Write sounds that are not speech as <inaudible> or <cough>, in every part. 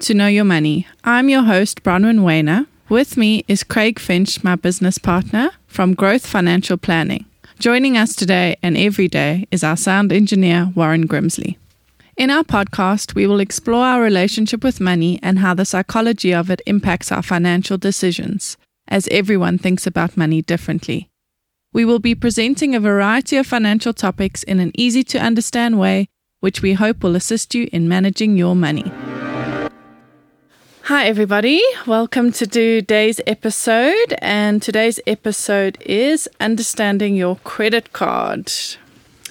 To Know Your Money. I'm your host, Bronwyn Weiner. With me is Craig Finch, my business partner from Growth Financial Planning. Joining us today and every day is our sound engineer, Warren Grimsley. In our podcast, we will explore our relationship with money and how the psychology of it impacts our financial decisions, as everyone thinks about money differently. We will be presenting a variety of financial topics in an easy to understand way, which we hope will assist you in managing your money. Hi, everybody. Welcome to today's episode. And today's episode is Understanding Your Credit Card.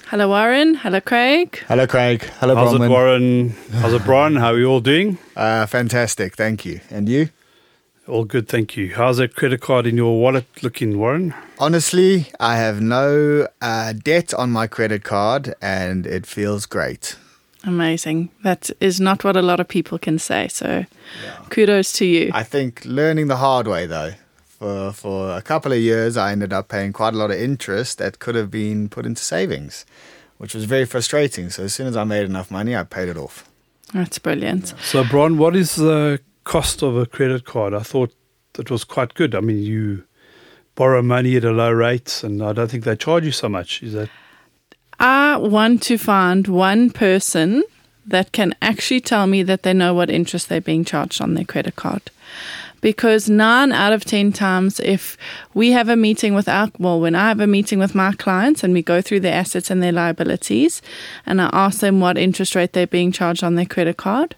Hello, Warren. Hello, Craig. Hello, Craig. Hello, How's Bronwyn. it, Warren? How's it, Brian? How are you all doing? Uh, fantastic. Thank you. And you? All good, thank you. How's that credit card in your wallet looking, Warren? Honestly, I have no uh, debt on my credit card and it feels great. Amazing. That is not what a lot of people can say. So kudos to you. I think learning the hard way, though. For, for a couple of years, I ended up paying quite a lot of interest that could have been put into savings, which was very frustrating. So as soon as I made enough money, I paid it off. That's brilliant. So, Brian, what is the cost of a credit card? I thought it was quite good. I mean, you borrow money at a low rate, and I don't think they charge you so much. Is that I want to find one person that can actually tell me that they know what interest they're being charged on their credit card. Because nine out of 10 times, if we have a meeting with our, well, when I have a meeting with my clients and we go through their assets and their liabilities, and I ask them what interest rate they're being charged on their credit card,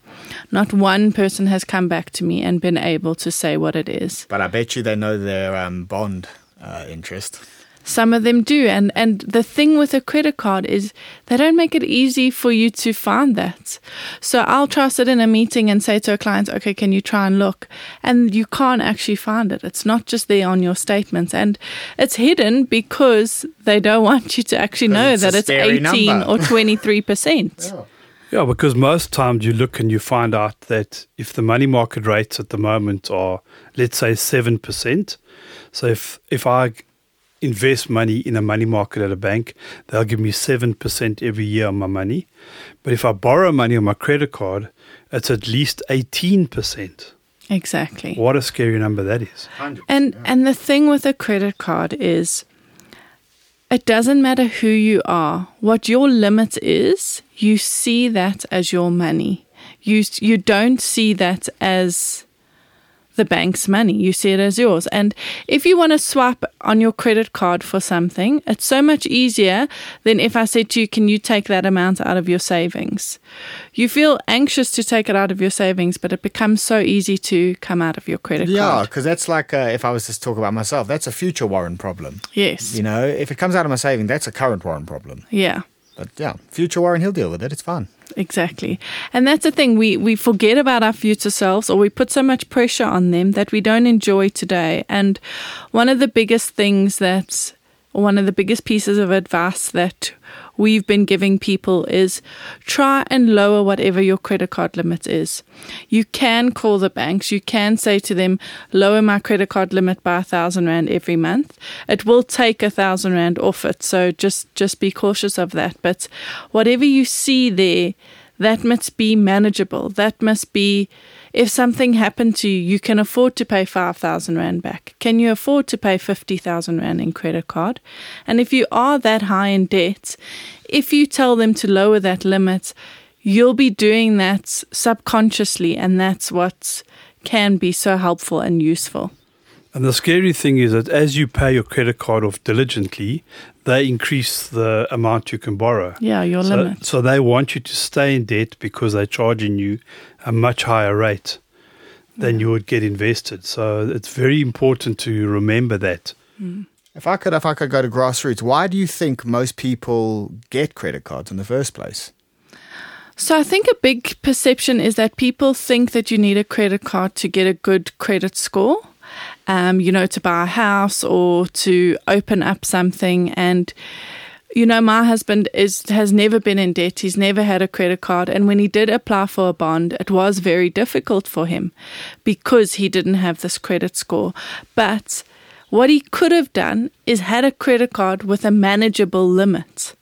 not one person has come back to me and been able to say what it is. But I bet you they know their um, bond uh, interest. Some of them do. And, and the thing with a credit card is they don't make it easy for you to find that. So I'll try to sit in a meeting and say to a client, okay, can you try and look? And you can't actually find it. It's not just there on your statements. And it's hidden because they don't want you to actually know it's that it's 18 number. or <laughs> 23%. Yeah, because most times you look and you find out that if the money market rates at the moment are, let's say, 7%, so if, if I invest money in a money market at a bank, they'll give me 7% every year on my money. But if I borrow money on my credit card, it's at least 18%. Exactly. What a scary number that is. And and the thing with a credit card is it doesn't matter who you are. What your limit is, you see that as your money. You you don't see that as the bank's money. You see it as yours. And if you want to swap on your credit card for something, it's so much easier than if I said to you, Can you take that amount out of your savings? You feel anxious to take it out of your savings, but it becomes so easy to come out of your credit Yeah, card. Yeah, because that's like uh, if I was to talk about myself, that's a future Warren problem. Yes. You know, if it comes out of my saving, that's a current Warren problem. Yeah. But yeah, future Warren, he'll deal with it. It's fine. Exactly. And that's the thing. We we forget about our future selves or we put so much pressure on them that we don't enjoy today. And one of the biggest things that's one of the biggest pieces of advice that we've been giving people is try and lower whatever your credit card limit is. You can call the banks, you can say to them, lower my credit card limit by a thousand rand every month. It will take a thousand rand off it, so just just be cautious of that. But whatever you see there, that must be manageable. That must be if something happened to you, you can afford to pay 5,000 Rand back. Can you afford to pay 50,000 Rand in credit card? And if you are that high in debt, if you tell them to lower that limit, you'll be doing that subconsciously, and that's what can be so helpful and useful. And the scary thing is that as you pay your credit card off diligently, they increase the amount you can borrow. Yeah, your So, limit. so they want you to stay in debt because they're charging you a much higher rate than you would get invested. So it's very important to remember that. Mm. If I could, if I could go to grassroots, why do you think most people get credit cards in the first place? So I think a big perception is that people think that you need a credit card to get a good credit score. Um, you know, to buy a house or to open up something. And you know, my husband is has never been in debt. He's never had a credit card, and when he did apply for a bond, it was very difficult for him because he didn't have this credit score. But what he could have done is had a credit card with a manageable limit.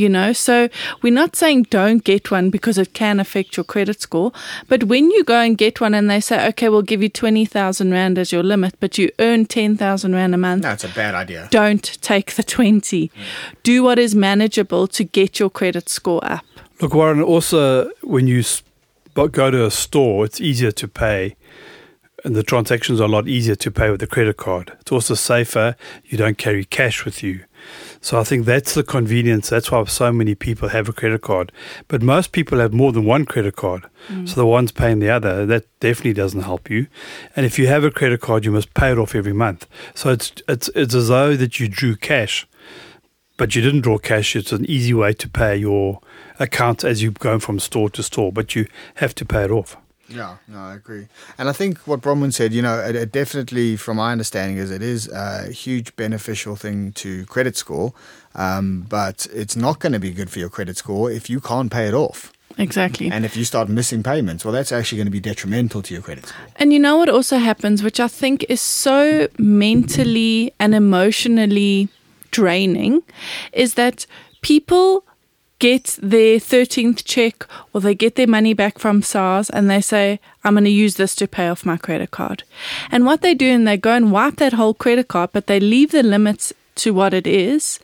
You know, so we're not saying don't get one because it can affect your credit score. But when you go and get one and they say, okay, we'll give you 20,000 Rand as your limit, but you earn 10,000 Rand a month, No, it's a bad idea. don't take the 20. Do what is manageable to get your credit score up. Look, Warren, also when you but go to a store, it's easier to pay and the transactions are a lot easier to pay with a credit card. It's also safer. You don't carry cash with you. So I think that's the convenience. That's why so many people have a credit card. But most people have more than one credit card. Mm. So the one's paying the other. That definitely doesn't help you. And if you have a credit card, you must pay it off every month. So it's it's it's as though that you drew cash but you didn't draw cash. It's an easy way to pay your account as you go from store to store, but you have to pay it off. Yeah, no, I agree. And I think what Bronwyn said, you know, it, it definitely, from my understanding, is it is a huge beneficial thing to credit score, um, but it's not going to be good for your credit score if you can't pay it off. Exactly. And if you start missing payments, well, that's actually going to be detrimental to your credit score. And you know what also happens, which I think is so mentally and emotionally draining, is that people get their 13th check or they get their money back from SARS and they say, I'm going to use this to pay off my credit card. And what they do, and they go and wipe that whole credit card, but they leave the limits to what it is.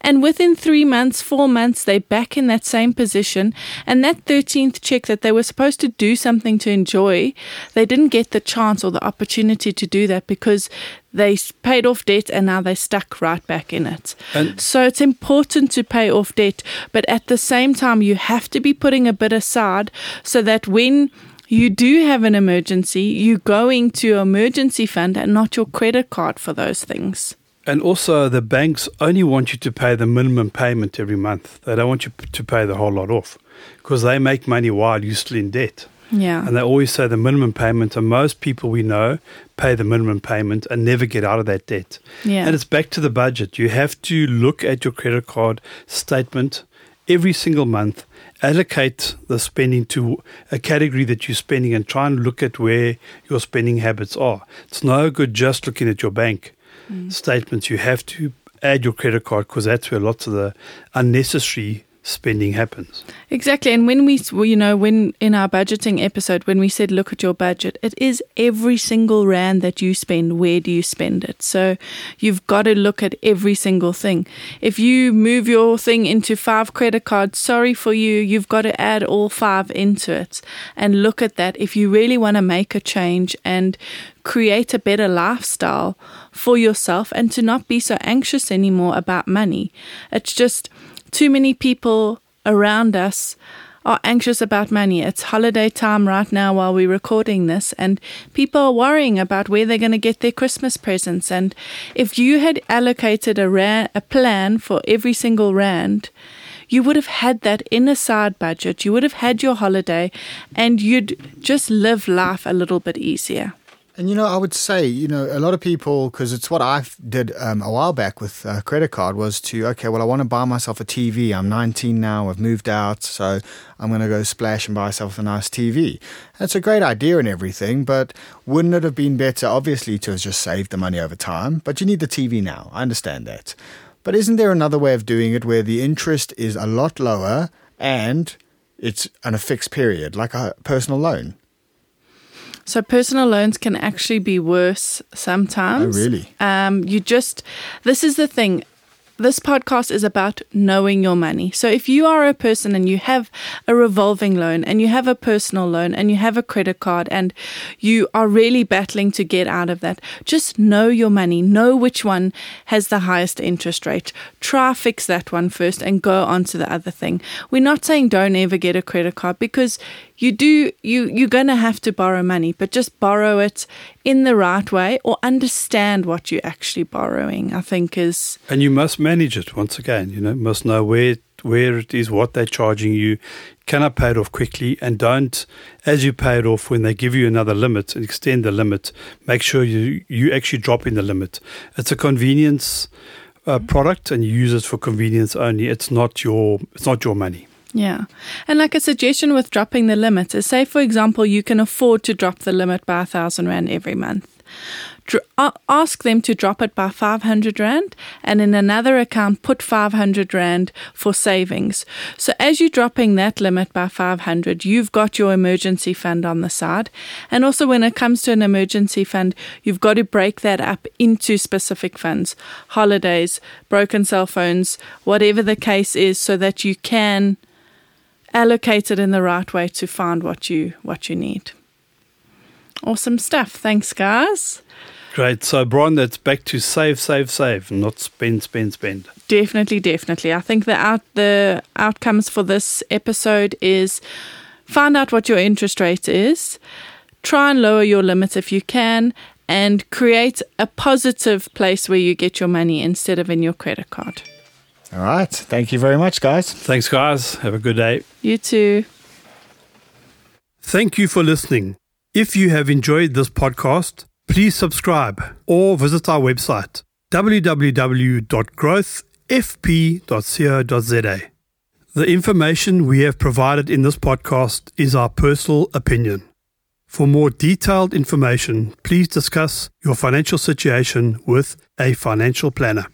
And within three months, four months, they're back in that same position. And that 13th check that they were supposed to do something to enjoy, they didn't get the chance or the opportunity to do that because they paid off debt and now they're stuck right back in it. And- so it's important to pay off debt, but at the same time, you have to be putting a bit aside so that when you do have an emergency, you're going to your emergency fund and not your credit card for those things. And also, the banks only want you to pay the minimum payment every month. They don't want you to pay the whole lot off because they make money while you're still in debt. Yeah. And they always say the minimum payment, and most people we know pay the minimum payment and never get out of that debt. Yeah. And it's back to the budget. You have to look at your credit card statement every single month, allocate the spending to a category that you're spending, and try and look at where your spending habits are. It's no good just looking at your bank statements. You have to add your credit card because that's where lots of the unnecessary spending happens. Exactly. And when we, you know, when in our budgeting episode, when we said look at your budget, it is every single rand that you spend, where do you spend it? So you've got to look at every single thing. If you move your thing into five credit cards, sorry for you, you've got to add all five into it and look at that if you really want to make a change and create a better lifestyle for yourself and to not be so anxious anymore about money. It's just too many people around us are anxious about money. It's holiday time right now while we're recording this, and people are worrying about where they're going to get their Christmas presents. And if you had allocated a, ra- a plan for every single rand, you would have had that in a side budget, you would have had your holiday, and you'd just live life a little bit easier. And you know, I would say, you know, a lot of people, because it's what I did um, a while back with a credit card, was to okay, well, I want to buy myself a TV. I'm 19 now. I've moved out, so I'm going to go splash and buy myself a nice TV. That's a great idea and everything, but wouldn't it have been better, obviously, to have just saved the money over time? But you need the TV now. I understand that. But isn't there another way of doing it where the interest is a lot lower and it's on a fixed period, like a personal loan? So personal loans can actually be worse sometimes. Oh, really? Um, you just this is the thing. This podcast is about knowing your money. So if you are a person and you have a revolving loan and you have a personal loan and you have a credit card and you are really battling to get out of that, just know your money. Know which one has the highest interest rate. Try fix that one first and go on to the other thing. We're not saying don't ever get a credit card because you do you you're going to have to borrow money but just borrow it in the right way or understand what you're actually borrowing i think is And you must manage it once again. You know, must know where where it is, what they're charging you. Can I pay it off quickly? And don't, as you pay it off, when they give you another limit and extend the limit, make sure you you actually drop in the limit. It's a convenience uh, product, and you use it for convenience only. It's not your it's not your money. Yeah and like a suggestion with dropping the limit is say for example you can afford to drop the limit by a thousand rand every month Dr- ask them to drop it by 500 Rand and in another account put 500 Rand for savings. So as you're dropping that limit by 500, you've got your emergency fund on the side. And also when it comes to an emergency fund, you've got to break that up into specific funds, holidays, broken cell phones, whatever the case is, so that you can allocate it in the right way to find what you what you need. Awesome stuff. Thanks, guys. Great. So, Brian, that's back to save, save, save, not spend, spend, spend. Definitely, definitely. I think the out the outcomes for this episode is find out what your interest rate is, try and lower your limits if you can, and create a positive place where you get your money instead of in your credit card. All right. Thank you very much, guys. Thanks, guys. Have a good day. You too. Thank you for listening. If you have enjoyed this podcast, please subscribe or visit our website www.growthfp.co.za. The information we have provided in this podcast is our personal opinion. For more detailed information, please discuss your financial situation with a financial planner.